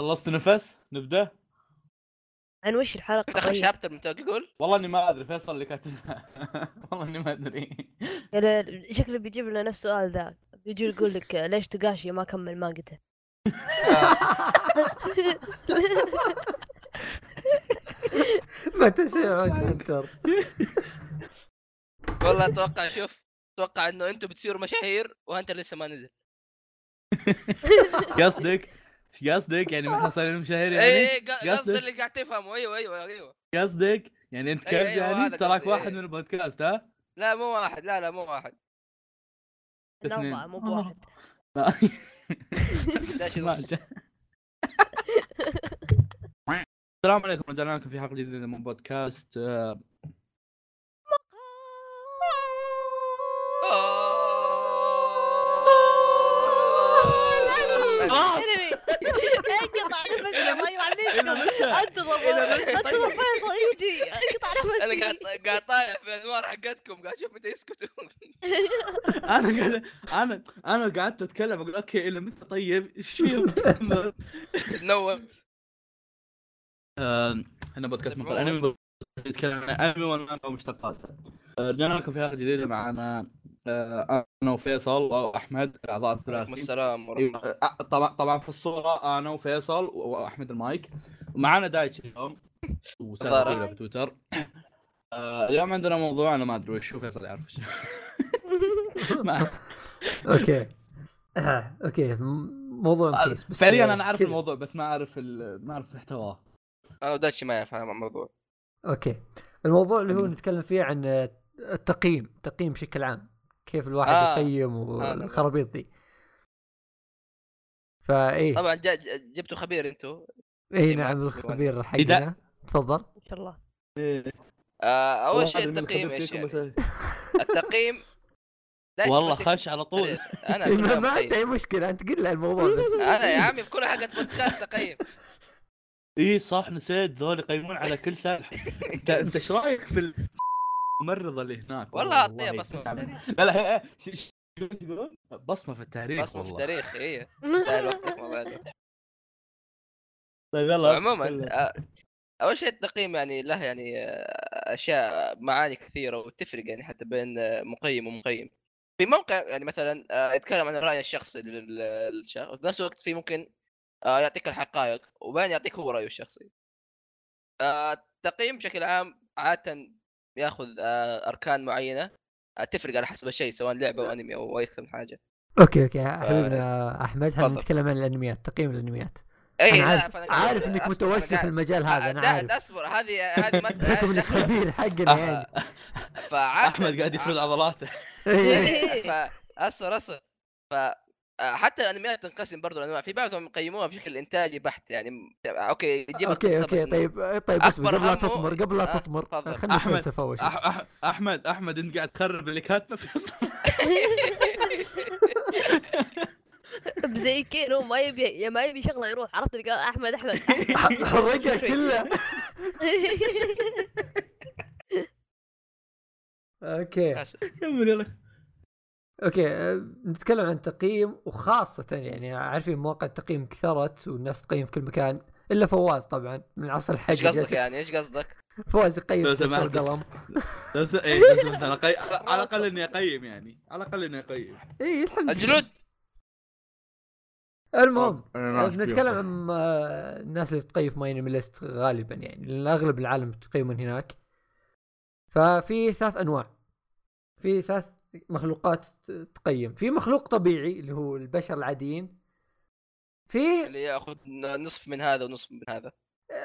خلصت نفس؟ نبدأ؟ عن وش الحلقة اخر طيب؟ شابتر من توك يقول؟ والله إني ما أدري فيصل اللي كاتبها. والله إني ما أدري. يعني شكله بيجيب لنا نفس السؤال ذا. بيجي يقول لك ليش تقاشي؟ ما كمل مانجته متى سيعود هنتر؟ والله أتوقع شوف أتوقع إنه أنتم بتصيروا مشاهير وهنتر لسه ما نزل. قصدك؟ إيش قصدك؟ يعني ما إحنا صايرين مشاهير يعني؟ اي اي قصد قصدك؟ اللي قاعد تفهمه أيوه أيوه أيوه قصدك؟ يعني انت كلب أيوة، يعني هذا تراك قصدي، واحد إيه. من البودكاست ها؟ لا مو واحد لا لا مو واحد لا اثنين. مو بواحد. السلام عليكم رجعنا لكم في حلقة جديدة من بودكاست ما فيصل يجي أنا قاعد نفسي قاعد طالع في الأنوار حقتكم. قاعد أشوف متى يسكتوا أنا قاعد أنا أنا قعدت أتكلم أقول أوكي إلى متى؟ طيب إيش فيهم؟ آه، إحنا بودكاست مقال. أنمي نتكلم عن أنمي والمانجا ومشتقات آه، رجعنا لكم في حلقة جديدة معنا أنا وفيصل وأحمد الاعضاء الثلاثي السلام ورحمة إيه، آه، طبعا طبعا في الصورة أنا وفيصل وأحمد المايك. ومعنا دايتشي اليوم. وسالفه تويتر آه، اليوم عندنا موضوع أنا ما أدري وش هو فيصل يعرف okay آه، okay. موضوع مخيس بس فعليا آه، أنا أعرف. الموضوع بس ما أعرف ال- ما أعرف محتواه. أنا ودايتشي ما يفهم الموضوع. okay. الموضوع اللي هو مم. نتكلم فيه عن آه، التقييم تقييم بشكل عام. كيف الواحد آه. يقيم آه،. والخرابيط ذي فايه طبعا جبتوا خبير أنتوا. اي إيه، نعم ما- الخبير حقنا تفضل. ان شاء الله. آه، أول شيء التقييم إيش يعني؟ التقييم والله خش على طول. أنا ما, ما. عندي أي مشكلة. أنت قل له الموضوع بس. أنا يا عمي في كل حلقه بودكاست اقيم اي صح نسيت ذول يقيمون على كل سالفه انت أنت إيش رأيك في الممرضه اللي هناك والله اعطيها بصمة في التاريخ لا لا ش- شو تقولون؟ بصمة في التاريخ بصمة في. التاريخ اي. طيب يلا عموما. آه، أول شيء التقييم يعني له يعني آه، أشياء معاني كثيرة وتفرق يعني حتى بين آه، مقيم ومقيم في موقع يعني مثلا يتكلم عن الرأي الشخصي لل- للشخص وفي نفس الوقت في ممكن يعطيك الحقائق وبين يعطيك هو رأيه الشخصي التقييم بشكل عام عاده ياخذ آه، أركان معينة آه، تفرق على حسب الشيء سواء لعبة أو أنمي أو أي حاجة. okay okay حبيبنا أحمد تفضل. هنتكلم عن الأنميات تقييم الأنميات؟ اي أنا لا، عارف قاعد- عارف إنك متوسع أنا في المجال قاعد- هذا أنا عارف. أصبر هذه هذه ما بحكم انك خبير حقنا يعني. فعادة أحمد قاعد يفرد عضلاته. إيه. فاصبر اصبر ف آه، حتى الأنميات تنقسم برضو الانواع في بعضهم يقيموها بشكل إنتاجي بحت يعني okay يجيب okay okay. بس طيب طيب اصبر اصبر قبل لا تطمر قبل لا آه، تطمر. خلينا شيء. أح أح أحمد أحمد أنت قاعد تخرب اللي كاتبه فيصل زي كيلو ما يبي يا ما يبي شغلة يروح عرفت قال أحمد أحمد. حرقها كلها. okay. بس- كمل يلا. okay أه، نتكلم عن تقييم وخاصة يعني عارفين مواقع التقييم كثرت والناس تقيم في كل مكان إلا فواز طبعا من عصر الحجر إيش قصدك يعني؟ إيش قصدك؟ فواز يقيم لو سمحت. قلم لو إيه، سمحت، على قي- على- على الأقل إني أقيم يعني. على الأقل إني أقيم. اي الحمد لله. الجلود المهم بنتكلم فيهم. عن آه، الناس اللي تقيم MyAnimeList غالبا يعني لأن أغلب العالم تقيم من هناك. ففي ثلاث أنواع. في ثلاث مخلوقات تقيم. في مخلوق طبيعي اللي هو البشر العاديين. في اللي ياخذ نصف من هذا ونصف من هذا.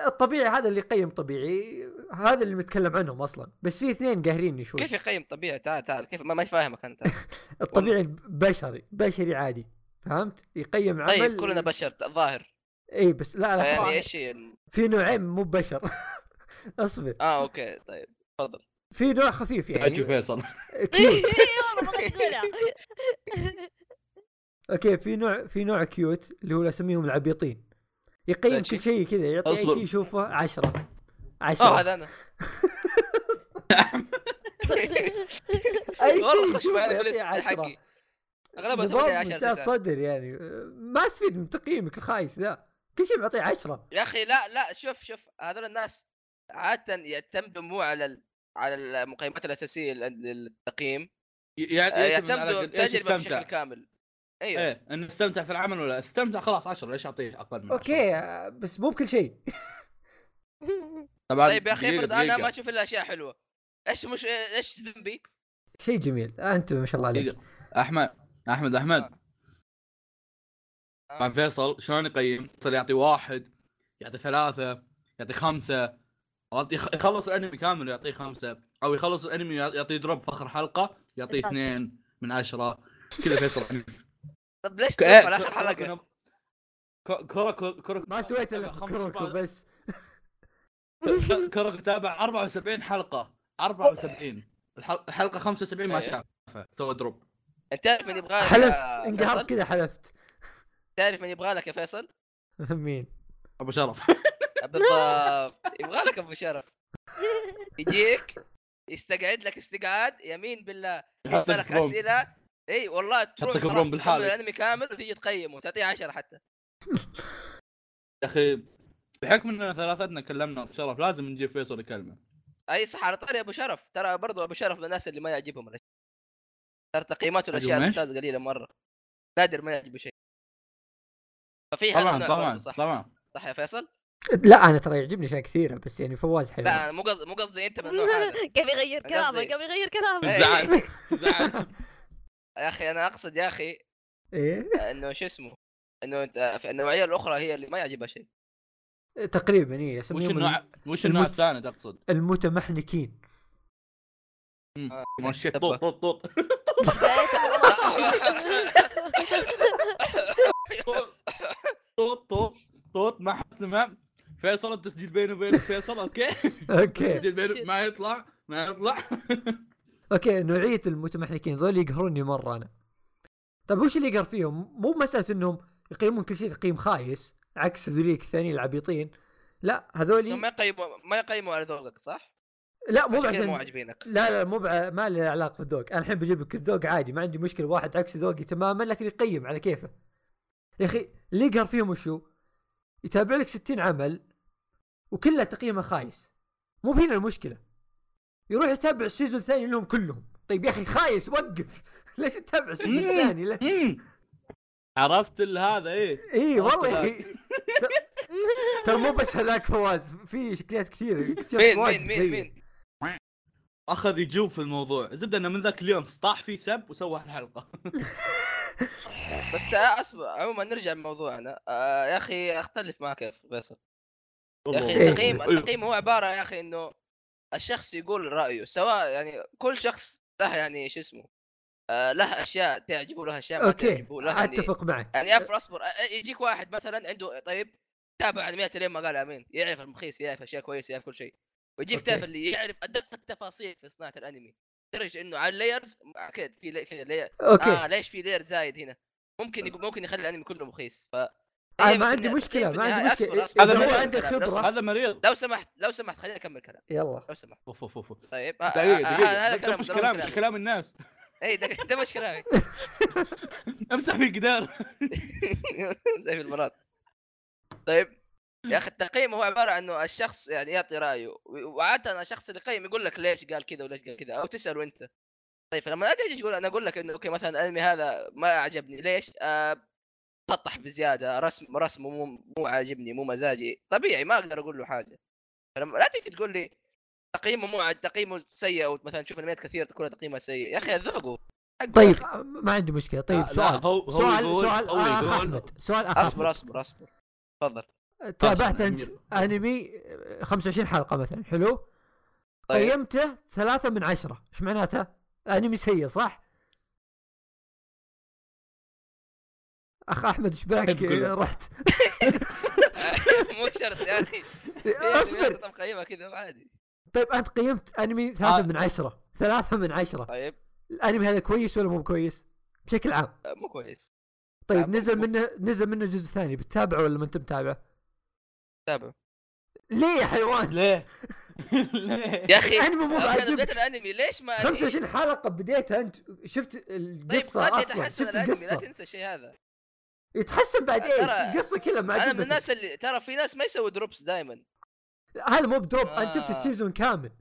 الطبيعي هذا اللي يقيم طبيعي هذا اللي متكلم عنهم أصلا. بس في اثنين قاهريني شوي. كيف يقيم طبيعي؟ تعال تعال. كيف؟ ما فاهمك أنت. الطبيعي بشري بشري عادي. فهمت؟ يقيم عمل طيب كلنا بشر ظاهر. اي بس لا لا يعني إيش في نوعين مو بشر. اصبر. آه okay طيب. تفضل. في نوع خفيف يعني. فيصل. cute. والله ما تقولها. okay في نوع في نوع cute اللي هو أسميهم العبيطين. يقيم. كل شيء كذا يعطي اي. شيء يشوفه عشرة. آه عشرة هذا أنا. أي والله شيء خش يشوفه حقي أغلبها 8 10 مساعد 9 صدر يعني. ما أستفيد من تقييمك الخايس ذا كل شيء معطيه عشرة. يا أخي لا لا شوف شوف. هذول الناس عاده يعتمدوا مو على ال... على المقيمات الأساسية لل- للتقييم آه، يعتمد على يعتمدوا قد إيش تجربة استمتع بشكل كامل أيوه إيه إنه استمتع في العمل ولا استمتع خلاص 10 ليش أعطيه أقل من 10 أوكي آه، بس مو بكل شيء طبعا طيب يا أخي افرض أنا. ما أشوف إلا أشياء حلوة إيش مش إيش ذنبي؟ شيء جميل آه، انت ما شاء الله عليك. أحمد أحمد أحمد آه. مع فيصل شلون يقيم؟ يصير يعطي واحد يعطي ثلاثة يعطي؟ يخ- يخلص الانمي كامل يعطيه خمسة أو يخلص الانمي يع- يعطيه drop في آخر حلقة يعطيه. اثنين من عشرة كذا فيصل طب ليش تروح على آخر حلقة؟ كرة كرة ما سويت إلا أسبوع. بس كرة تابع 74 حلقة 74 الحل- الحلقة 75 ما إيه. شافها سوى drop أنت تعرف من يبغى لك حلفت انقهرت؟ كذا حلفت تعرف من يبغى لك يا فيصل؟ مين أبو شرف بالضبط. يبغى لك أبو شرف. يجيك يستقعد لك استقعاد يمين بالله يسالك أسئلة. إي والله تروح خلاص بالحالة. الأنمي كامل وتيجي تقيمه تعطيه 10 حتى. يا أخي بحكم إننا ثلاثتنا كلمنا أبو شرف لازم نجيب فيصل يكلمه. أي صح على طاري أبو شرف. ترى برضو أبو شرف من الناس اللي ما يعجبهم الأشياء. ترى تقييماته الأشياء؟ الممتازه قليلة مرة. نادر ما يعجبه شيء. ففي هذا طبعا طبعا صح. طبعا. صح يا فيصل؟ لا أنا ترى يعجبني اشياء كثيره بس يعني فواز حيوان لا مو قصدي مو قصدي انت من النوع هذا كيف يغير كلامه كيف يغير كلامه إيه. زعل زعل يا أخي أنا اقصد يا أخي إيه انه شو اسمه انه النوعيه الاخرى هي اللي ما يعجبها شيء تقريبا إيه وش النوع وش النوع الثاني تقصد؟ المتمحنكين آه، مشيت. طوط طوط طوط طوط طوط طوط ما حد سمع فيصل التسجيل بيني وبينك فيصل okay؟ okay. التسجيل بيني ما يطلع ما يطلع. okay نوعيه المتمحنكين ذول يقهروني مرة أنا. طيب وش اللي يقهر فيهم؟ مو مسألة إنهم يقيمون كل شيء تقييم خايس عكس ذوليك الثانيين العبيطين. لا إنه هذول ما يقيموا ما يقيموا على ذوقك صح؟ لا مو عشان مو عاجبينك. لا لا مو بع... ما له علاقة بالذوق. أنا الحين بجيب لك الذوق عادي ما عندي مشكلة واحد عكس ذوقي تماما لكن يقيم على كيفه. يا أخي اللي يقهر فيهم وشو؟ يتابع لك 60 عمل وكلها تقييمه خايس. مو هنا المشكلة. يروح يتابع ال season الثاني لهم كلهم. طيب يا أخي خايس وقف. ليش تتابع ال season الثاني. عرفت ال- هذا إيه. اي والله يا. أخي. ترى مو بس هذاك فواز في شكليات اكتشفت مين مين مين. مين؟ أخذ يجوب في الموضوع. الزبده انه من ذاك اليوم طاح فيه سب وسوى الحلقة. بس أصبر عموما نرجع لموضوعنا. آه يا أخي أختلف معك يا فيصل. يا أخي إيه. التقييم أيوه. التقييم هو عبارة يا أخي إنه الشخص يقول رأيه سواء يعني كل شخص له يعني شو اسمه آه له أشياء تعجبه له أشياء ما أوكي تعجبه له يعني أتفق معك يعني افر اصبر آه، يجيك واحد مثلا عنده طيب تابع انميات لين ما قال آمين يعرف المخيس يعرف أشياء كويسة يعرف كل شيء ويجيك. تعرف اللي يعرف أدق التفاصيل في صناعة الأنمي لدرجه إنه على اللايرز أكيد في لي... كذا لي... أوكي آه ليش في لير زايد هنا ممكن يقول ممكن يخلي الأنمي كله مخيس ف أنا هي ما عندي في ما عندي أصبر. هذا ما كلام، لو خبره هذا مريض. لو سمحت لو سمحت خليني أكمل كلام يلا. أوف أوف أوف أوف. طيب آه، آه، دقيقة. آه، مش كلام كلام الناس. اي ده ده مش كلامي. امسح في الجدار. زي في المرات طيب يا أخي التقييم هو عبارة عن إنه الشخص يعني يعطي رأيه. وعادة الشخص اللي يقيم يقول لك ليش قال كذا وليش قال كذا أو تسأله أنت. طيب فلما انت تجي تقول أنا أقول لك إنه أوكي مثلا الانمي هذا ما عجبني ليش؟ آه سطح بزيادة رسم رسمه مو مو عاجبني مو مزاجي طبيعي ما أقدر أقول له حاجة فلما لا تيجي تقول لي تقييمه مو عاد تقييمه سيء أو مثلا تشوف أنميات كثير تكون تقييمها سيء يا أخي ذوقه طيب. ما عندي مشكلة طيب سؤال هو- هو سؤال يقول- سؤال هو اخ احمد سؤال اخ أصبر. أصبر أصبر تفضل تابعت أصبر. أنت أنمي 25 حلقة مثلا حلو طيب. قيمته ثلاثة من عشرة إيش معناته؟ أنمي سيء صح؟ أخ أحمد إيش بالك طيب، له. رحت. مو شرط يا أخي في أنميات أصبر. أنت مقيمها كذا عادي. طيب أنت قيمت أنمي ثلاثة آه. من عشرة. ثلاثة من عشرة. طيب. الأنمي هذا كويس ولا مو كويس؟ بشكل عام. آه، مو كويس. طيب آه، نزل منه نزل منه جزء ثاني. بتتابعه ولا ما أنت متابعه؟ تابع ليه يا حيوان؟ ليه؟ يا أخي الأنمي مو بعجبك بدايه الأنمي. ليش ما 25 حلقة بديتها أنت. شفت طيب القصة قد أصلا؟ شفت الأنمي. لا القصة. تنسى الشيء هذا. يتحسن بعد ترى- إيش؟ القصة كلها ما أنا من الناس اللي ترى في ناس ما يسوي drops دائما هذا مو ب drop أنت شفت آه. ال season كامل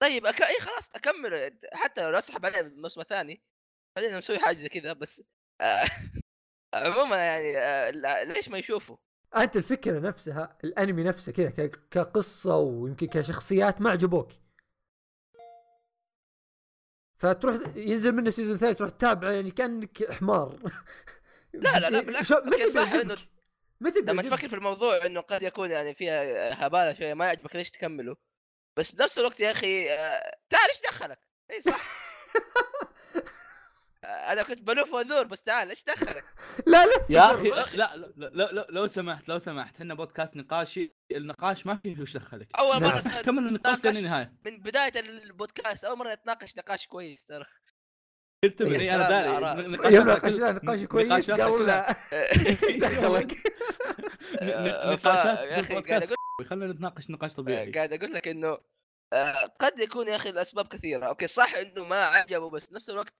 طيب أك... اي خلاص أكمل حتى لو أسحب عليه الموسم الثاني خلينا نسوي حاجة زي كذا بس آه، عموما يعني آه، ليش ما يشوفوا؟ أنت الفكرة نفسها الأنمي نفسه كذا ك- كقصة ويمكن كشخصيات ما عجبوك فتروح ينزل منه سيزون ثاني تروح تتابعه يعني كأنك حمار لا، لا، لا، بالعكس. متى صح؟ إنه- متى لما؟ تفكر في الموضوع إنه قد يكون يعني فيها هبالة شوية ما يعجبك ليش تكمله بس بنفس الوقت يا أخي آه، تعال إيش دخلك؟ إي صح آه، أنا كنت بلوف وادور بس تعال إيش دخلك؟ لا لا يا أخي لا لا لا, لو سمحت لو سمحت هنا بودكاست نقاشي النقاش ما فيه وش دخلك أول. مرة نتناقش- كمل النقاش لين النهايه من بداية البودكاست أول مرة نتناقش نقاش كويس ترى انتبه إيه، إيه، أنا داري. ناقشنا نقاش كويس كلها- لا دخلك؟ آه، يا أخي قاعد أقول خلينا نتناقش نقاش طبيعي. قاعد أقول لك إنه آه، قد يكون يا أخي الأسباب كثيرة. okay صح إنه ما عجبه بس نفس الوقت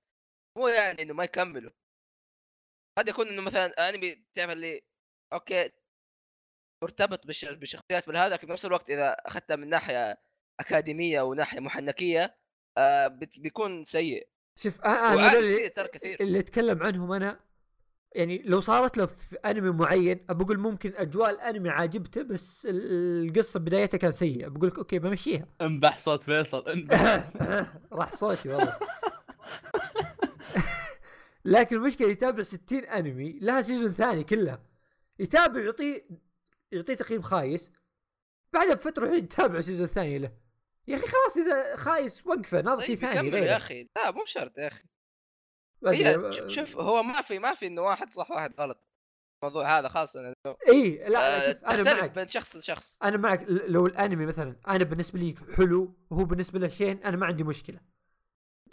مو يعني إنه ما يكملوا قد يكون إنه مثلا انمي تعرف اللي okay مرتبط بالش- بالشخصيات بالهذا لكن بنفس الوقت إذا أخذتها من ناحية أكاديمية وناحيه محنكة آه بت- بيكون سيء. شوف أنا هذول يصير اللي, اللي أتكلم عنهم أنا يعني لو صارت له في أنمي معين بقول ممكن أجواء الأنمي عاجبته بس ال- القصة بدايتها كان سيئة. بقول لك okay بمشيها. انبح صوت فيصل انبح. راح صوتي والله. لكن المشكلة يتابع 60 أنمي لها season ثاني كلها يتابع يعطيه يعطيه تقييم خايس. بعدها بفترة يروح يتابع season ثاني له. يا أخي خلاص إذا خايس وقفه ناظر شيء طيب ثاني يكمل يا أخي. لا مو بشرط يا أخي. هي. شوف- هو ما في ما في إنه واحد صح واحد غلط. الموضوع هذا خاصة إنه إي لا آه، أنا معك. بين شخص لشخص. أنا معك. لو الأنمي مثلا أنا بالنسبة لي حلو وهو بالنسبة له شين أنا ما عندي مشكلة.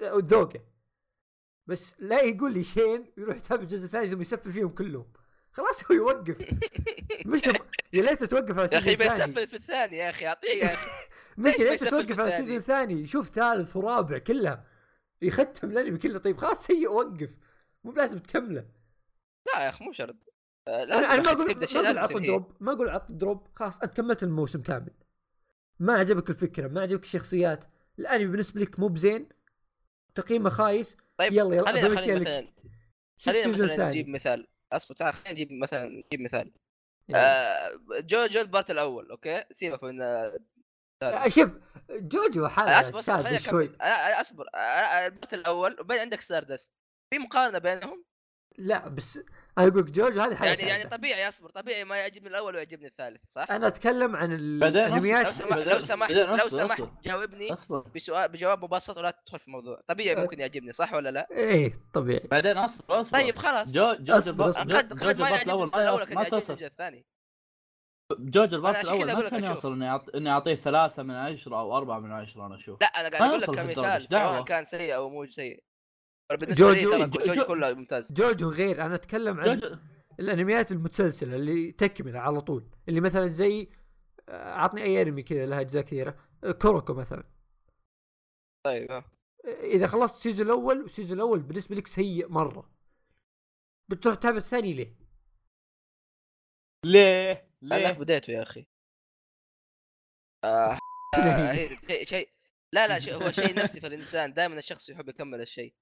ذوقه. بس لا يقول لي شين ويروح يتابع الجزء الثاني ثم يسفل فيهم كلهم. خلاص هو يوقف. مشكلة يا ليت توقف على يا أخي بيسفل في الثاني يا أخي أعطيه يا أخي. بيسفل في توقف على الثاني؟ ال season الثاني يشوف ثالث ورابع كلها يختم الانمي كله طيب. خلاص هي وقف. مو بلازم تكمله. لا يا أخي مو شرط. آه، أنا لازم أنا ما أقول تبدا ما شيء أقول لازم عط دروب. ما أقول عط drop. خلاص أنت كملت الموسم كامل. ما عجبك الفكرة ما عجبك الشخصيات. الأنمي بالنسبة لك مو بزين. تقييمه خايس. طيب يلا يلا خلينا خلينا. مثلا خلينا season مثلا نجيب ثاني مثال. اصبر تعال خلينا نجيب مثلا نجيب مثال. آه، جو جو ال part الأول okay؟ سيبك من شوف جوجو حاله أصبر شوي. آه، أصبر. ال part الأول وبعدين عندك ستاردست في مقارنة بينهم؟ لا بس أنا أقول لك جوجو هذه حاله يعني يعني. طبيعي أصبر. طبيعي ما يعجبني الأول ويعجبني الثالث صح؟ أنا أتكلم عن الانميات لو سمحت لو سمحت لو أصبر، سمحت أصبر. جاوبني أصبر. بسؤال بجواب مبسط ولا تدخل في الموضوع. طبيعي أه. ممكن يعجبني صح ولا لا؟ إيه طبيعي. بعدين أصبر أصبر. طيب خلاص. جو جو أصبر، أصبر. جو- قد قد جوجو ما يعجبني الأول الجزء الثاني. جوج ال part عشان كذا الأول ما لك كان. يوصل إني أعط... إني أعطيه ثلاثة من عشرة أو أربعة من عشرة أنا أشوف لا أنا قاعد أقول لك كمثال؟ سواء كان سيء أو مو سيء بالنسبة لي جوجو- ترى جوجو جو- كله ممتاز جوجو غير أنا أتكلم عن جوجو الأنميات المتسلسلة اللي تكملة على طول اللي مثلا زي آه، عطني أي أنمي كذا لها أجزاء كثيرة كوروكو مثلا طيب آه. إذا خلصت ال season الأول وال season الأول بالنسبة لك سيء مرة بتروح تتابع الثاني ليه؟ ليه؟ ليه؟ بديته يا أخي. آه شيء شيء لا لا شيء هو شيء نفسي في الإنسان. دائما الشخص يحب يكمل الشيء.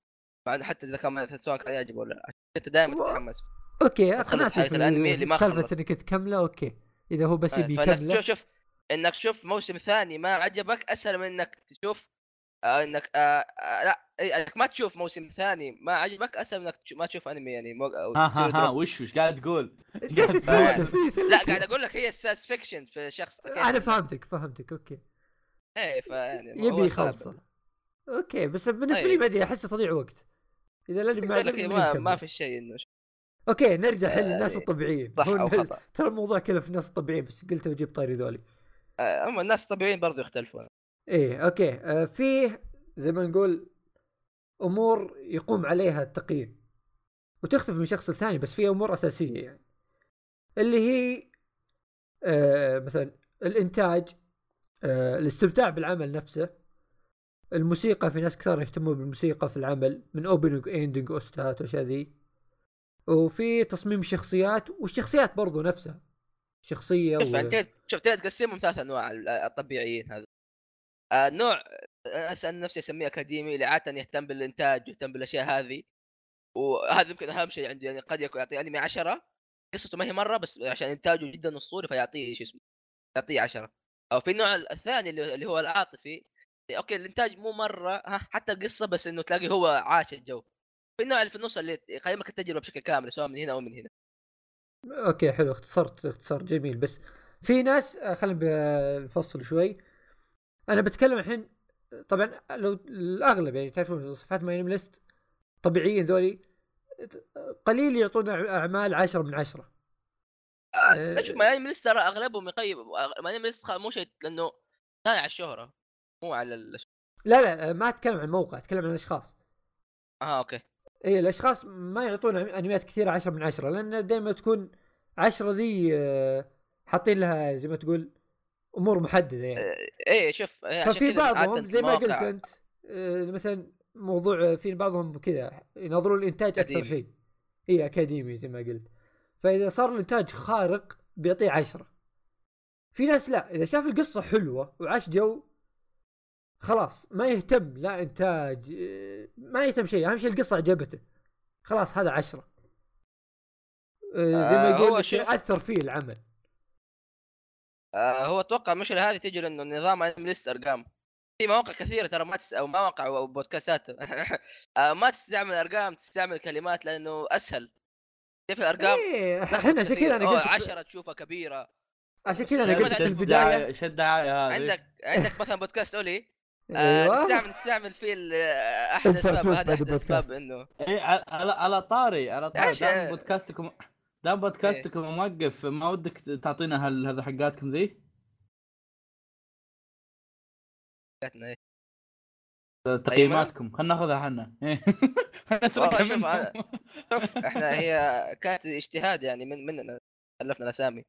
مع إنه حتى إذا كان سواء كان يعجبه ولا لا. أنت دائما تتحمس. okay حياة في الأنمي اللي ما سالفة خلص. إنك تكمله okay. إذا هو بس آه، يبي يكمله. شوف شوف إنك تشوف موسم ثاني ما عجبك أسهل من إنك تشوف آه إنك آه آه لأ إيه، إنك ما تشوف موسم ثاني ما عجبك أسهل إنك ما تشوف أنمي يعني مو... ها ها ها. وش وش قاعد تقول؟ لا كذا. قاعد أقول لك هي ال satisfaction في شخص أنا فهمتك فهمتك okay إيه فيعني يبي. يخلصه okay بس بالنسبة لي طيب. ما ادري أحسه تضيع وقت إذا الانمي ما إيه، ما, مكمل. ما في شيء إنه okay نرجع حل آه، الناس الطبيعيين صح أو خطأ ترى الموضوع كله في الناس الطبيعيين بس قلت بجيب طاري ذولي هم الناس الطبيعيين برضو يختلفون إيه okay. آه فيه زي ما نقول أمور يقوم عليها التقييم وتختلف من شخص لثاني بس في أمور أساسية يعني. اللي هي آه مثلا الإنتاج آه الاستمتاع بالعمل نفسه الموسيقى في ناس كثار يهتمون بالموسيقى في العمل من opening ending OSTات واشياء ذي وفي تصميم الشخصيات والشخصيات برضو نفسها شخصية شوف و... أنت شوف تقسمهم ثلاث أنواع ال- الطبيعيين هذا آه، نوع أنا نفسي أسميه أكاديمي اللي عادة يهتم بالإنتاج ويهتم بالأشياء هذه. وهذا يمكن أهم شيء عنده يعني قد يكون يعطي أنمي 10 قصته ما هي مرة بس عشان إنتاجه جدا أسطوري فيعطيه شو اسمه يعطيه 10 أو في النوع الثاني اللي هو العاطفي أوكي الإنتاج مو مرة حتى القصة بس إنه تلاقي هو عاش الجو. في النوع اللي في النص اللي يقيمك التجربة بشكل كامل سواء من هنا أو من هنا. أوكي حلو اختصرت اختصار جميل. بس في ناس آه، خلينا نفصل شوي. أنا بتكلم الحين طبعا لو الأغلب يعني تعرفون صفحات MyList طبيعيين ذولي قليل يعطون أعمال عشرة من عشرة. لا شوف ما يعني ترى أغلبهم يقيم ما يعني مو شيء لأنه ثاني على الشهرة مو على ال... لا لا ما أتكلم عن الموقع أتكلم عن الأشخاص. آه أوكي. اي الأشخاص ما يعطون انميات كثيرة عشرة من عشرة لأن دائما تكون عشرة ذي آه، حاطين لها زي ما تقول أمور محددة يعني. إيه شوف عشان ففي بعضهم زي ما قلت أنت آه، مثلا موضوع آه، في بعضهم كذا ينظرون الإنتاج أكثر. شيء. إي أكاديمي زي ما قلت. فإذا صار الإنتاج خارق بيعطيه عشرة. في ناس لا إذا شاف القصة حلوة وعاش جو خلاص ما يهتم لا إنتاج آه، ما يهتم شيء أهم شيء القصة عجبته. خلاص هذا عشرة. آه، زي ما آه، يقول اثر فيه العمل. آه هو أتوقع المشكلة هذه تجي لأنه نظام انمي ليست أرقام. في مواقع كثيرة ترى ما تس... أو مواقع أو بودكاستات. آه ما تستعمل أرقام تستعمل كلمات لأنه أسهل. كيف الأرقام؟ إيه تاخذ إحنا عشان. كذا أنا قلت 10 تشوفها كبيرة. عشان كذا أنا قلت في البداية دعايه شد دعايه هذه. عندك عندك مثلا بودكاست أولي. آه أيوه. تستعمل تستعمل فيه أحد الاسباب هذا أحد الاسباب. إنه اي على على طاري على طاري. عشان- دام بودكاستكم دام بودكاستكم موقف ما ودك تعطينا هال- هذا حقاتكم ذي؟ جاتنا إيه. تقييماتكم خلينا ناخذها إحنا خلينا نسرقها والله شوف منهم. أنا- شوف إحنا هي كانت اجتهاد يعني من مننا ألفنا الأسامي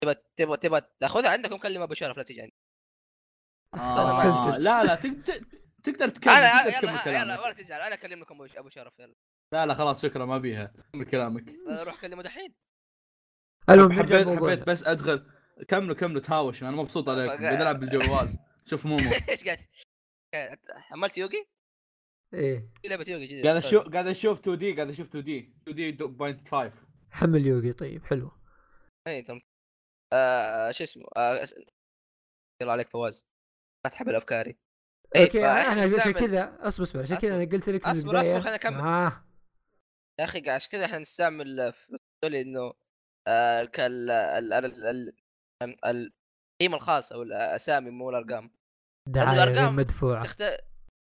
تبى تبى تبى تاخذها عندكم كلم أبو شرف لا تجي عندي آه. لا لا تقدر تقدر تكمل أنا يلا يلا ولا تزعل أنا اكلم لكم أبو- أبو شرف يلا لا لا خلاص شكرا ما بيها كمل كلامك. روح كلمة دحين. المهم حبيت. حبيت بس أدخل. كملوا كملوا تهاوش أنا مبسوط عليكم. فقا- قاعد ألعب بالجوال شوف مومو. إيش قاعد حملت يوغي؟ إيه. في لعبة يوغي جديدة. قاعد أشوف قاعد أشوف 2D قاعد أشوف 2D. 2D point 5 حمل يوغي طيب حلو. اي تم. آه شو اسمه؟ آه يلا عليك فواز. لا تحب الافكاري إيه، أوكي أنا عشان كذا اصبر أصبر عشان كذا. أنا قلت لك البدايه أصبر، خليني أكمل. آه. يا أخي عشان كذا إحنا نستعمل في إنه آه ال- ال- ال- ال- ال- القيمة الخاصة أو الأسامي مو الأرقام. دعاية مدفوعة. تخت...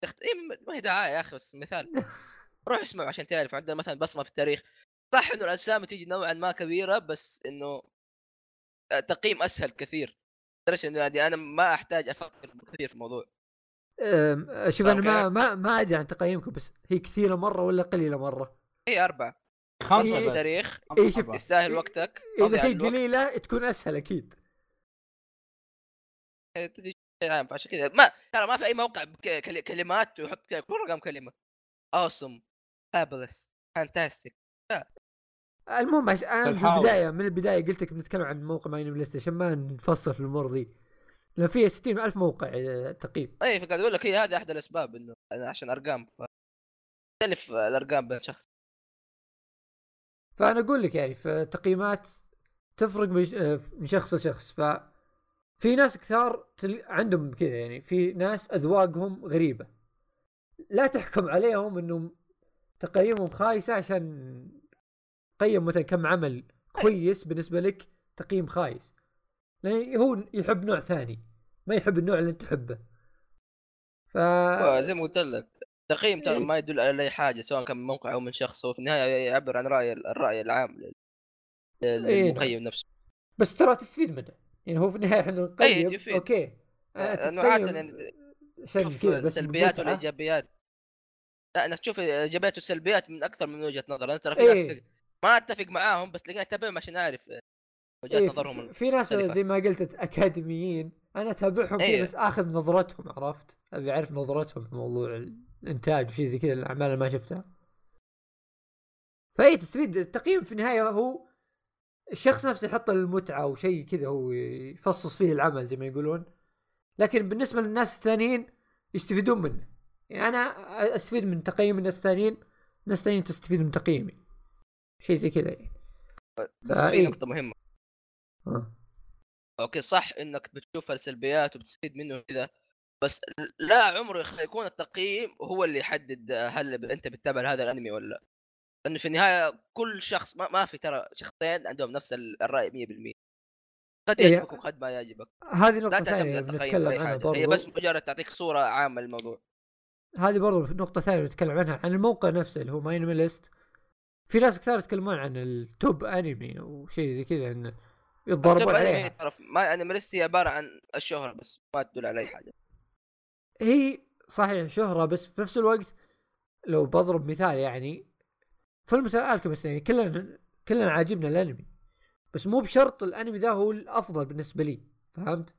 تخت... إيه ما هي دعاية يا أخي بس مثال. روح اسمع عشان تعرف عندنا مثلا بصمة في التاريخ. صح إنه الاسامي تيجي نوعا ما كبيرة بس إنه آه، تقييم أسهل كثير. لدرجه انه يعني أنا ما أحتاج أفكر كثير في الموضوع. شوف أنا ما. ما ما أدري عن تقييمكم بس هي كثيرة مرة ولا قليلة مرة؟ هي أربعة. خمسة بصمه في بس. التاريخ إيه، شوف، أربعة. يستاهل إيه، وقتك. إذا هي. قليلة تكون أسهل أكيد. تدري شيء عام فعشان كذا. ما ترى ما في أي موقع كلمات ويحط كل رقم كلمة. awesome fabulous fantastic المهم عش... أنا في. البداية من البداية قلت لك بنتكلم عن موقع MyAnimeList عشان ما نفصل في الأمور ذي. لأن فيها 60 ألف موقع آه، تقييم. اي فقاعد أقول لك هي هذه أحد الأسباب إنه أنا عشان أرقام ف- تختلف الأرقام بين شخص فأنا أقول لك يعني في تقييمات تفرق من آه، من شخص لشخص. ف في ناس كثار تل... عندهم كذا يعني في ناس أذواقهم غريبة. لا تحكم عليهم إنهم تقييمهم خايسه عشان قيم مثلا كم عمل كويس بالنسبة لك تقييم خايس. لأن هو يحب نوع ثاني ما يحب النوع اللي أنت تحبه. ف زي ما قلت لك. تقييم ترى إيه. ما يدل على أي حاجة سواء كان من موقع أو من شخص هو في النهاية يعبر عن رأي الرأي العام إيه. للمقيم نفسه بس ترى تستفيد منه يعني هو في النهاية إحنا نقيم يفيد. أوكي آه، لأنه تتقيم عاده يعني السلبيات. والإيجابيات لا انك تشوف الايجابيات والسلبيات من أكثر من وجهة نظر أنا ترى في إيه. ناس ما أتفق معاهم بس تلاقيني أتابعهم عشان أعرف وجهات إيه نظرهم في, ناس. زي ما قلت أكاديميين أنا اتابعهم كذا إيه. بس آخذ نظرتهم عرفت؟ أبي أعرف نظرتهم في موضوع الإنتاج وشي زي كذا الأعمال اللي ما شفتها. فاي تستفيد؟ التقييم في النهاية هو الشخص نفسه يحط المتعة وشيء كذا هو يفصص فيه العمل زي ما يقولون. لكن بالنسبة للناس الثانيين يستفيدون منه. يعني أنا أستفيد من تقييم الناس الثانيين ناس ثانيين تستفيد من تقييمي. شيء زي كذا يعني. بس في. نقطة مهمة. آه. أوكي صح إنك بتشوف السلبيات وبتستفيد منه كذا بس لا عمره يكون التقييم هو اللي يحدد هل أنت بتتابع هذا الأنمي ولا لأ. لأنه في النهاية كل شخص ما, ما في ترى شخصين عندهم نفس ال- الرأي 100% قد إيه. يعجبك وقد ما يعجبك. هذه لا نقطة تعتمد على التقييم اي عنها حاجة هي برضو. بس مجرد تعطيك صورة عامة للموضوع. هذه برضو نقطة ثانية بنتكلم عنها عن الموقع نفسه اللي هو MyAnimeList في ناس كثير يتكلمون عن ال top أنمي وشيء زي كذا انه أنمي عليها ترى MyAnimeList هي عبارة عن الشهرة بس ما تدل على أي حاجة هي صحيح شهرة بس في نفس الوقت لو بضرب مثال يعني فيلم Alchemist يعني كلنا كلنا عاجبنا الأنمي بس مو بشرط الأنمي ذا هو الأفضل بالنسبة لي فهمت؟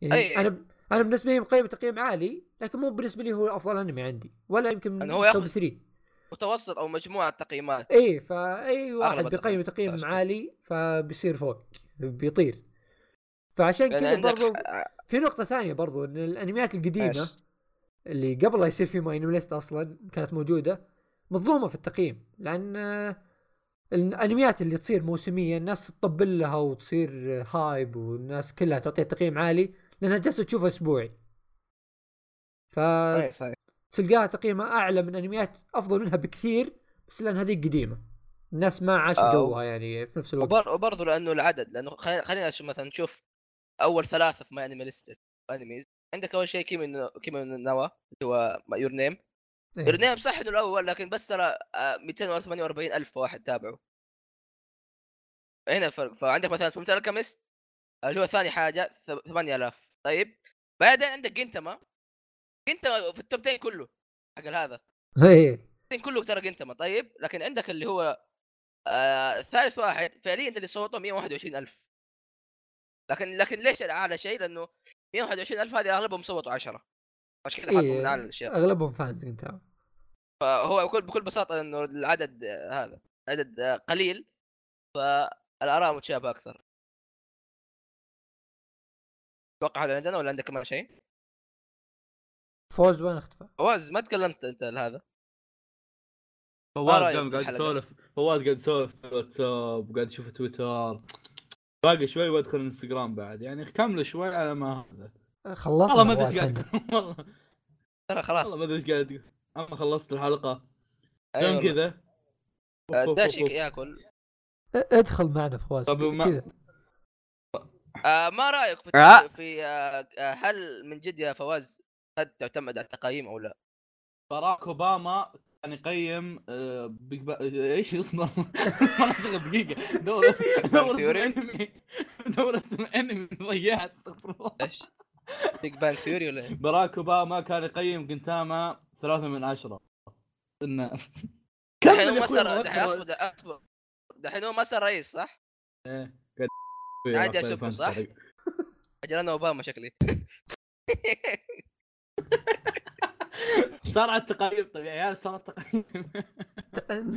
يعني أي. أنا أنا بالنسبة لي مقيم تقييم عالي لكن مو بالنسبة لي هو أفضل أنمي عندي ولا يمكن يعني من هو top ياخذ 3 متوسط أو مجموعة تقييمات إيه فاي واحد بيقيم. تقييم. عالي فبيصير فوق بيطير فعشان يعني كذا برضو في نقطة ثانية برضو إن الانميات القديمة إيش؟ اللي قبل لا يصير في ماين ليست أصلا كانت موجودة مظلومة في التقييم لأن الانميات اللي تصير موسمية الناس تطبل لها وتصير هايب والناس كلها تعطيها تقييم عالي لأنها جالسة تشوفها أسبوعي إيه، فتلقاها صحيح تقييمها أعلى من أنميات أفضل منها بكثير بس لأن هذه قديمة. الناس ما عاشوا آه، جوها يعني في نفس الوقت. وبر- وبرضه لأنه العدد لأنه خلينا خلينا نشوف مثلا نشوف أول ثلاثة في MyAnimeList انميز عندك أول شيء Kimi Kimi no Na wa اللي هو Your Name إيه. Your Name صح إنه الأول لكن بس ترى آه، 248 ألف واحد تابعه هنا الفرق فعندك مثلا فهمت Alchemist اللي هو ثاني حاجة ث- 8000 طيب بعدين عندك جنتاما جنتاما في ال top 10 كله حق هذا إيه. كله ترى جنتما طيب لكن عندك اللي هو آه ثالث واحد فعليا اللي صوته 121000 لكن لكن ليش أعلى شيء؟ لأنه 121000 هذه أغلبهم صوتوا 10 عشان كذا حطوا من أعلى الأشياء. أغلبهم فانز أنت. فهو بكل بكل بساطة إنه العدد آه، هذا عدد آه، قليل فالآراء متشابهة أكثر. أتوقع هذا عندنا ولا عندك كمان شيء؟ فوز وين اختفى؟ فواز ما تكلمت انت لهذا فواز قام قاعد؟ يسولف فواز قاعد يسولف في الواتساب قاعد يشوف تويتر باقي شوي وادخل الانستغرام بعد يعني كمل شوي على ما هذا خلصنا والله ما أدري إيش قاعد. والله ترى خلاص والله ما أدري إيش قاعد تقول أما خلصت الحلقة أيوة. كذا آه، أوف. ياكل ادخل معنا فواز طب ما- كذا آه ما رأيك في, آه. في آه آه، هل من جد يا فواز قد تعتمد على التقييم أو لا؟ باراك أوباما كان يقيم آه، Big Ba... إيش اسمه؟ والله شغل دقيقة دور دور اسم؟ أنمي دور اسم أنمي ضيعت استغفر الله إيش؟ Big Bang Theory ولا إيه؟ باراك أوباما كان يقيم جنتاما ثلاثة من عشرة انه دحين هو ما صار دحين. أصبر أصبر دحين هو ما صار رئيس صح؟ عادي طيب، أشوفه، صح؟ أجل أنا أوباما شكلي صار على التقييم طيب يا عيال صار على التقييم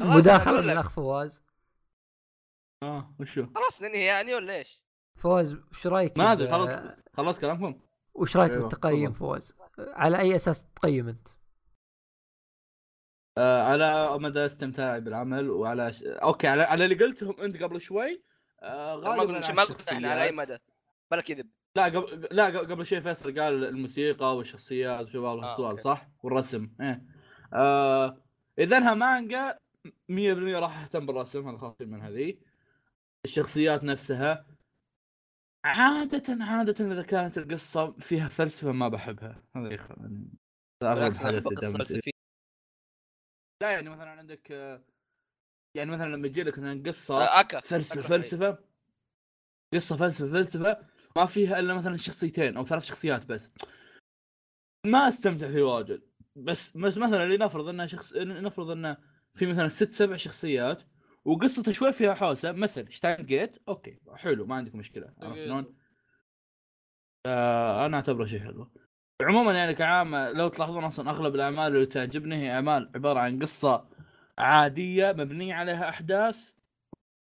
مداخلة من. الأخ فواز آه وشو؟ خلاص ننهي يعني ولا إيش؟ فواز وش رأيك ما أدري خلاص خلاص كلامكم وش رأيك أيوة، بالتقييم. فواز؟ على أي أساس تقيم أنت؟ آه على مدى استمتاعي بالعمل وعلى ش... أوكي على على اللي قلتهم أنت قبل شوي آه ما غالبا ما قلنا إحنا على أي. مدى بلا كذب لا قبل لا قبل شوي فيصل قال الموسيقى والشخصيات وشباب آه، السؤال أوكي. صح؟ والرسم إيه. آه إذا انها مانجا 100% راح أهتم بالرسم هذا خلاص من هذه الشخصيات نفسها عادة عادة إذا كانت القصة فيها فلسفة ما بحبها. هذا يخ- يعني هذا أغلب بالعكس أنا الحاجات أحب اللي القصة دائماً الفلسفيه لا يعني مثلا عندك آه، يعني مثلا لما يجي لك مثلا قصة آه، أكره فلسفة قصة فلسفة فلسفة ما فيها إلا مثلا شخصيتين أو ثلاث شخصيات بس. ما أستمتع فيه واجد. بس بس مثلا لنفرض إنه شخص نفرض إنه في مثلا ست سبع شخصيات وقصته شوي فيها حوسة مثل Steins Gate okay حلو ما عندك مشكلة عرفت شلون؟ آه أنا أعتبره شيء حلو. عموما يعني كعامة لو تلاحظون أصلا أغلب الأعمال اللي تعجبني هي أعمال عبارة عن قصة عادية مبنية عليها أحداث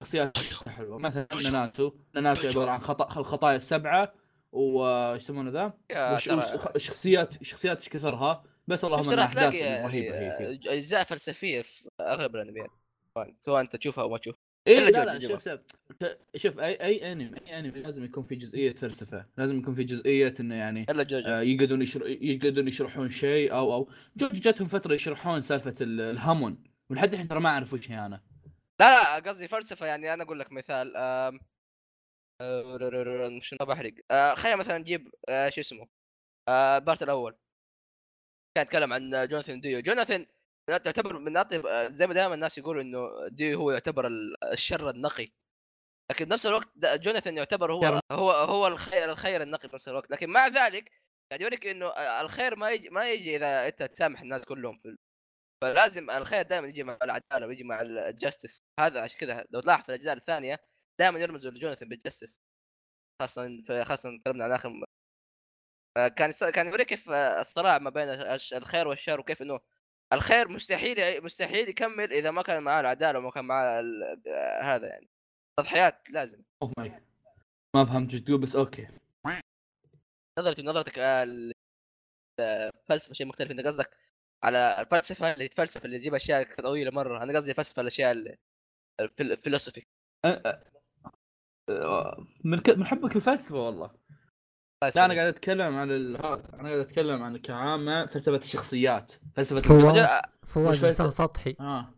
شخصيات حلوة. مثلا ناناتسو. ناناتسو عبارة عن خطأ الخطايا السبعة وايش يسمونه ذا؟ وش- الشخصيات الشخصيات إيش كثرها بس اللهم إنها أحداث يعني رهيبة هي. أجزاء فلسفية في أغلب الأنميات. سواء- أنت تشوفها أو ما تشوفها. اي لا لا شوف شوف. شوف اي أي أنمي أي أنمي لازم يكون في جزئية فلسفة. لازم يكون في جزئية إنه يعني آه، يقعدون يشر... يقعدون يشرحون شيء أو أو جاتهم فترة يشرحون سالفة ال- الهمون ولحد الحين ترى ما أعرف وش هي أنا. لا لا قصدي فلسفة يعني أنا أقول لك مثال مش ما بحرق. آه، خلينا مثلا نجيب آه، شو اسمه آه، part الأول. كان يتكلم عن جوناثان ديو. جوناثان تعتبر من أطيب آه، زي ما دائما الناس يقولوا إنه ديو هو يعتبر ال- الشر النقي. لكن بنفس الوقت جوناثان يعتبر هو. هو هو الخير الخير النقي بنفس الوقت. لكن مع ذلك قاعد يوريك إنه الخير ما يجي ما يجي إذا أنت تسامح الناس كلهم. في فلازم الخير دائما يجي مع العدالة ويجي مع ال justice هذا عشان كذا لو تلاحظ في الأجزاء الثانية دائما يرمزوا لجوناثان بال justice خاصه في خاصه تكلمنا عن آخر آه، كان كان يوريك كيف آه، الصراع ما بين الخير والشر وكيف إنه الخير مستحيل مستحيل يكمل إذا ما كان معاه العدالة وما كان معاه آه، هذا يعني. تضحيات لازم. oh my ما فهمت إيش تقول بس okay. نظرتي نظرتك ال- الفلسفه شيء مختلف. أنت قصدك على الفلسفة اللي تفلسف اللي تجيب أشياء طويلة مرة. أنا قصدي فلسفة الأشياء ال- الفل- الفلسفي من. من حبك الفلسفه والله. لا أنا قاعد أتكلم عن ال... أنا قاعد أتكلم عن كعامة فلسفة الشخصيات. فلسفة فواز. فواز فلسفة؟ انسان سطحي. آه.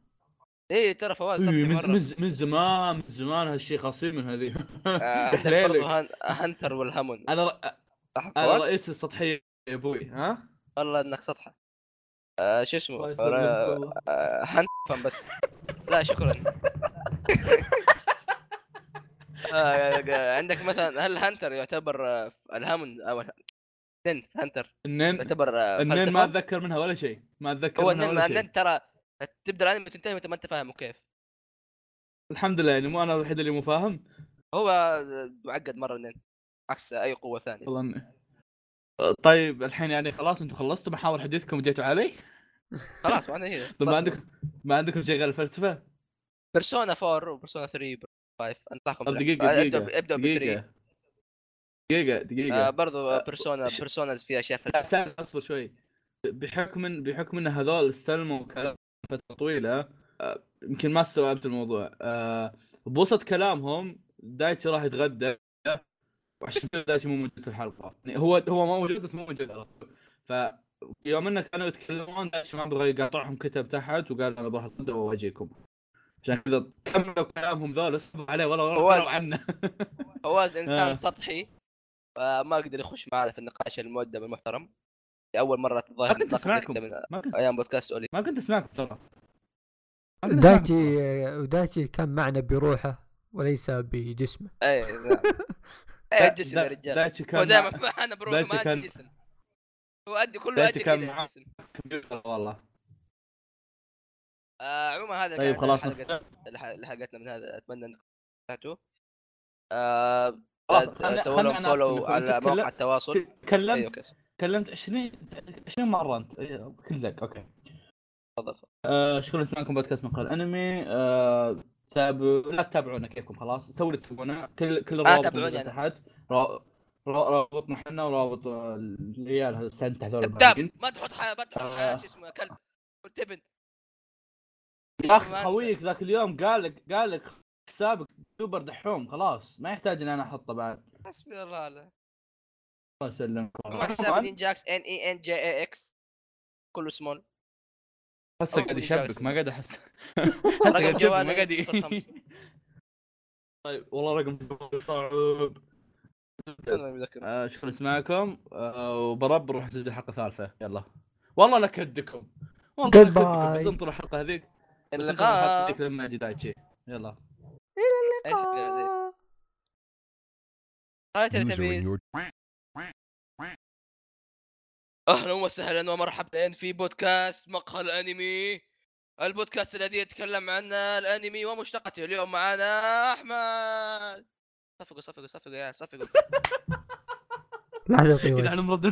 إيه ترى فواز سطحي من, مرة. من, من زمان من زمان هالشيء خاصين من هذه آه، هانتر والهمون. أنا ر... أنا رئيس السطحية يا أبوي ها؟ والله إنك سطحه آه شو اسمه؟ آه،. آه، هانت فهم بس. لا شكرا. آه، عندك مثلا هل هانتر يعتبر الهامون أو النن هانتر النين يعتبر النين ما أتذكر منها ولا شيء ما أتذكر هو منها ولا شيء. النن ترى تبدأ الانمي وتنتهي وأنت ما أنت فاهمه كيف الحمد لله يعني مو أنا الوحيد اللي مو فاهم. هو معقد مرة النن عكس أي قوة ثانية. والله طيب الحين يعني خلاص أنتم خلصتوا محاور حديثكم وجيتوا علي؟ خلاص طيب ما عندكم ما عندكم شيء غير الفلسفة؟ بيرسونا 4 وبيرسونا 3 5 انصحكم. دقيقة آه، دقيقة ابدأ ب 3 دقيقة. دقيقة آه برضو بيرسونا ش- بيرسونا في أشياء سال أصبر شوي. بحكم ان بحكم إن هذول استلموا كلام فترة طويلة آه، يمكن ما استوعبت الموضوع. آه، بوسط كلامهم دايتشي راح يتغدى. وعشان كذا دايتشي مو موجود في الحلقة. يعني هو هو ما موجود بس مو موجود على طول. ف يوم انك كانوا يتكلمون دايتشي ما بغى يقاطعهم كتب تحت وقال أنا بروح اتغدى واجيكم عشان كذا كملوا كلامهم ذول اصبروا عليه فواز. طلعوا عنه. فواز إنسان آه. سطحي فما قدر يخش معنا في النقاش المؤدب المحترم لاول مرة ما الظاهر كنت أسمعكم. من ما كنت أيام بودكاست أولي. ما كنت أسمعكم ترى. ما دايتشي أسمعكم. ودايتشي كان معنا بروحه وليس بجسمه. اي نعم. جسم يا رجال. دايتشي هو كان دائما مع معنا بروح ما كان- جسم هو أدي كله أدي كان معاه. كمبيوتر والله. آه عموما هذا طيب خلاص. حلقتنا من هذا أتمنى أنكم استمتعتوا آه سووا لهم فولو. على مواقع تكلم- التواصل. تكلمت أوكي تكلمت 20 20 مرة أنت. إيه، كلك. أوكي. تفضل آه شكرا لسماعكم بودكاست مقال أنمي. آه تابعوا لا تتابعونا كيفكم خلاص؟ سووا اللي تبغونه. كل كل الروابط تابعوني موجودة أنا. تحت. را- را- رابطنا إحنا ورابط آه، العيال هذا السنت هذول كذاب. ما تحط ما تحط آه. شو اسمه كلب. قلت ابن يا أخي. خويك ذاك اليوم قال لك قال لك حسابك سوبر دحوم خلاص. ما يحتاج إن أنا أحطه بعد. حسبي الله على الله يسلمك. ما حسابي نينجاكس ان اي ان جي اي إكس كله سمول هسه قاعد يشبك. ما قاعد أحس. هسه قاعد يشبك ما قاعد ي- 05. طيب والله رقم صعب. آه شكرا لسماعكم آه وبرب نروح نسجل حلقة ثالثة. يلا. والله لكدكم والله Goodbye. لكدكم بس انطروا الحلقة هذيك. اللقاء. هذيك لما يجي دايتشي. يلا. تلتميز your أهلا وسهلا ومرحبا في بودكاست مقهى الأنمي. البودكاست الذي يتكلم عن الأنمي ومشتقته اليوم معنا أحمد. صفقوا صفقوا صفقوا يا صفقوا لا تعطي إذا وجه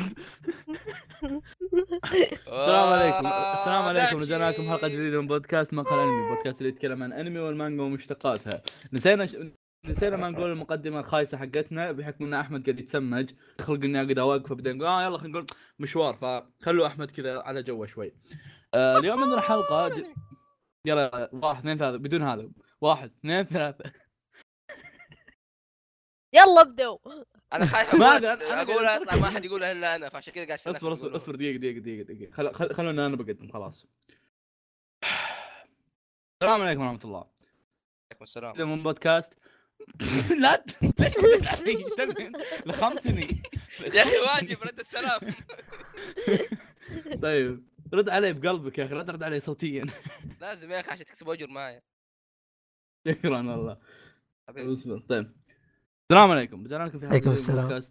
السلام عليكم. السلام عليكم. داكشي. رجعنا لكم حلقة جديدة من بودكاست مقهى الأنمي. بودكاست اللي يتكلم عن أنمي والمانجا ومشتقاتها. نسينا ش... نسينا ما نقول المقدمة الخايسة حقتنا بحكم إن أحمد قاعد يتسمج. خلق إني أقعد أوقف فبدأ نقول آه يلا خلينا نقول مشوار. فخلوا أحمد كذا على جوه شوي. آه اليوم عندنا حلقة ج... يلا واحد اثنين ثلاثة بدون هذا. واحد اثنين ثلاثة. يلا ابدوا أنا خايف ما أقول أطلع ما حد يقولها إلا أنا فعشان كذا قاعد اصبر اصبر اصبر دقيقة دقيقة دقيقة دقيقة. خل... خل... خلونا أنا بقدم خلاص. السلام عليكم ورحمة الله. عليكم السلام. من بودكاست لا ليش رديت علي؟ إيش تبي لخمتني يا أخي واجب رد السلام. طيب رد علي بقلبك يا أخي لا ترد علي صوتيا. لازم يا أخي عشان تكسب أجر معايا. شكرا والله. حبيبي. اصبر. طيب. السلام عليكم. رجعنا لكم في حلقه عليكم السلام. الله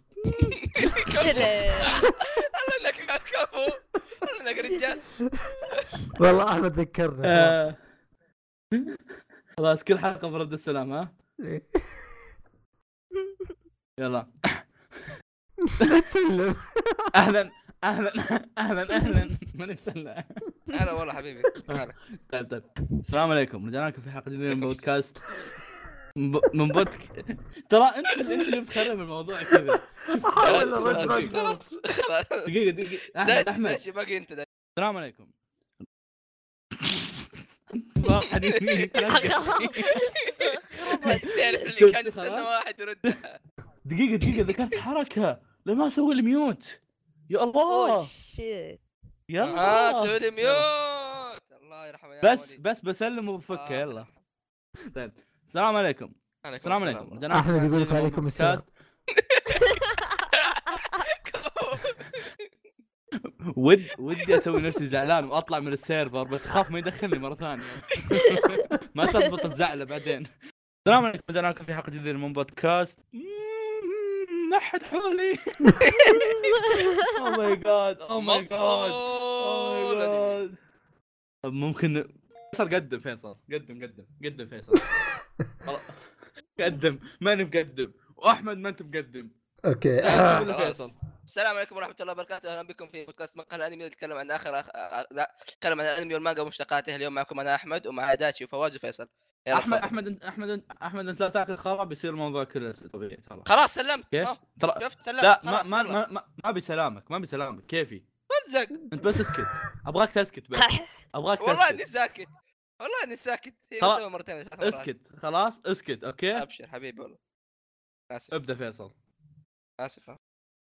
انك كفو الله انك رجال والله أحمد ذكرنا آه، خلاص كل حلقة برد السلام ها؟ يلا. لا تسلم. أهلا أهلا أهلا أهلا. ماني مسلع هلا والله حبيبي. طيب طيب. السلام عليكم. رجعنا لكم في حلقة جديدة من بودكاست. من بودك ترى أنت اللي أنت اللي بتخرب الموضوع كذا. خلاص. خلاص. دقيقة دقيقة. أحمد أحمد. السلام عليكم. واحد يمين تعرف اللي كان يستنى؟ واحد يرد. دقيقة دقيقة ذكرت حركة. لما أسوي ال mute يا الله. oh shit يلا آه تسوي لي mute الله يرحمه يا بس. بس بسلم وبفكه آه. يلا. طيب. السلام عليكم. السلام عليكم. في يقول لك عليكم السلام. ود ودي أسوي نفسي زعلان واطلع من ال server بس اخاف ما يدخلني مرة ثانية. ما تضبط الزعلة بعدين. السلام عليكم رجعنا لكم في حلقة جديدة من بودكاست. ما حد حولي. oh my god oh my god oh. my god ممكن فيصل قدم فيصل. قدم قدم. قدم فيصل. قدم. ماني مقدم. وأحمد ما أنت مقدم. okay. آه، آه. فيصل؟ السلام عليكم ورحمة الله وبركاته. أهلا بكم في بودكاست مقهى الأنمي نتكلم عن آخر أخ... آه، لا نتكلم عن الأنمي والمانجا ومشتقاته. اليوم معكم أنا أحمد ومعي داتشي وفواز وفيصل. احمد. أحمد انت أحمد انت أحمد أنت لا تاكل خرا بيصير الموضوع كله طبيعي ترى. خلاص سلمت. كيف؟ ترى شفت؟ سلمت. لا ما خلاص ما. ما, ما, ما بسلامك ما بسلامك. كيفي؟ انزق أنت بس اسكت. أبغاك تسكت بس. أبغاك والله إني تسكت ساكت. والله إني ساكت. هي خلاص. مرتين. اسكت. خلاص اسكت أوكي؟ أبشر حبيبي والله. اسف ابدأ فيصل. اسف